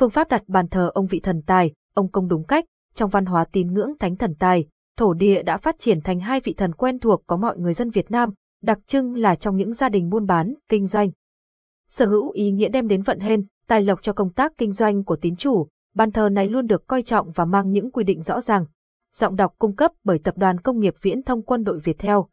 Phương pháp đặt bàn thờ ông vị thần tài, ông công đúng cách, trong văn hóa tín ngưỡng thánh thần tài, thổ địa đã phát triển thành hai vị thần quen thuộc có mọi người dân Việt Nam, đặc trưng là trong những gia đình buôn bán, kinh doanh. Sở hữu ý nghĩa đem đến vận hên, tài lộc cho công tác kinh doanh của tín chủ, bàn thờ này luôn được coi trọng và mang những quy định rõ ràng. Giọng đọc cung cấp bởi Tập đoàn Công nghiệp Viễn thông Quân đội Việt Theo.